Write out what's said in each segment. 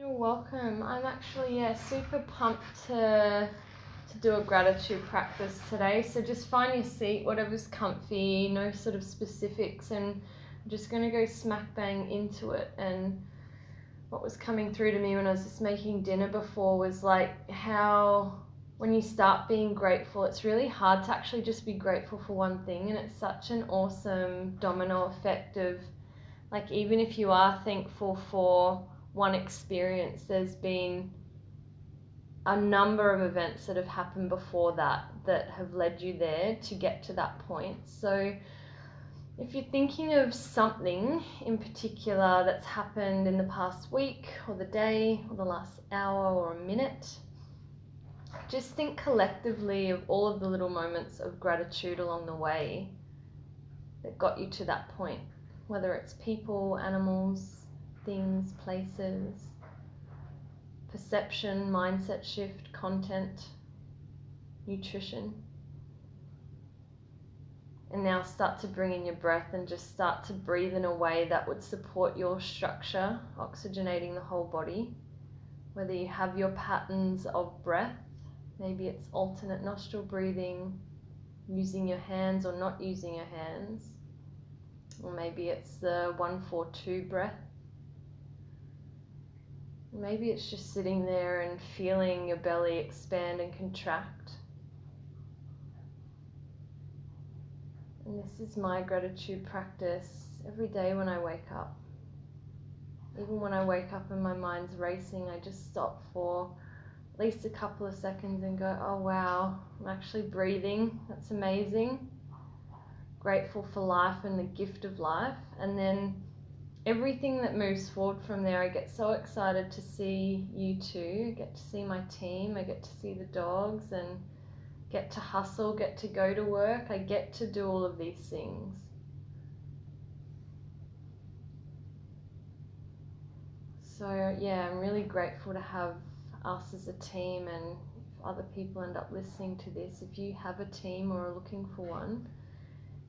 You're welcome. I'm actually yeah super pumped to to do a gratitude practice today. So just find your seat, whatever's comfy, no sort of specifics, and I'm just gonna go smack bang into it. And what was coming through to me when I was just making dinner before was like how when you start being grateful, it's really hard to actually just be grateful for one thing, and it's such an awesome domino effect of like even if you are thankful for one experience, there's been a number of events that have happened before that that have led you there to get to that point. So, if you're thinking of something in particular that's happened in the past week or the day or the last hour or a minute, just think collectively of all of the little moments of gratitude along the way that got you to that point, whether it's people, animals, things, places, perception, mindset shift, content, nutrition. And now start to bring in your breath and just start to breathe in a way that would support your structure, oxygenating the whole body. Whether you have your patterns of breath, maybe it's alternate nostril breathing, using your hands or not using your hands, or maybe it's the 142 breath Maybe it's just sitting there and feeling your belly expand and contract. And this is my gratitude practice every day when I wake up. Even when I wake up and my mind's racing, I just stop for at least a couple of seconds and go, oh wow, I'm actually breathing. That's amazing. Grateful for life and the gift of life. And then everything that moves forward from there, I get so excited to see you too. I get to see my team. I get to see the dogs and get to hustle, get to go to work. I get to do all of these things. So, yeah, I'm really grateful to have us as a team and if other people end up listening to this, if you have a team or are looking for one,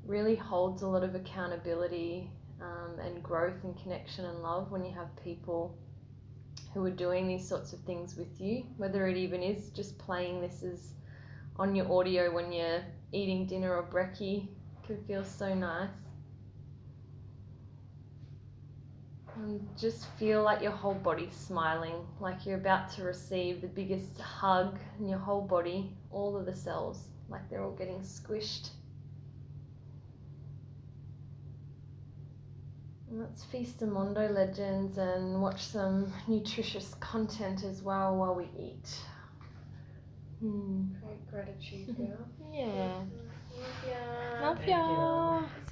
really holds a lot of accountability um, and growth and connection and love when you have people who are doing these sorts of things with you, whether it even is just playing this as on your audio when you're eating dinner or brekkie can feel so nice. And just feel like your whole body's smiling, like you're about to receive the biggest hug in your whole body, all of the cells, like they're all getting squished Let's feast on Mondo Legends and watch some nutritious content as well while we eat. Hmm. Great gratitude, yeah. yeah. Love ya. Love ya.